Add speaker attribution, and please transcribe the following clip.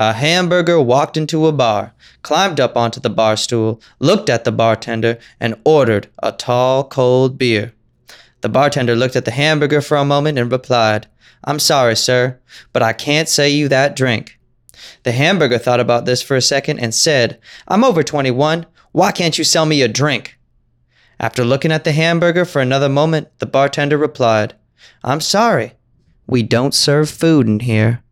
Speaker 1: A hamburger walked into a bar, climbed up onto the bar stool, looked at the bartender, and ordered a tall, cold beer. The bartender looked at the hamburger for a moment and replied, I'm sorry, sir, but I can't sell you that drink. The hamburger thought about this for a second and said, I'm over 21. Why can't you sell me a drink? After looking at the hamburger for another moment, the bartender replied, I'm sorry. We don't serve food in here.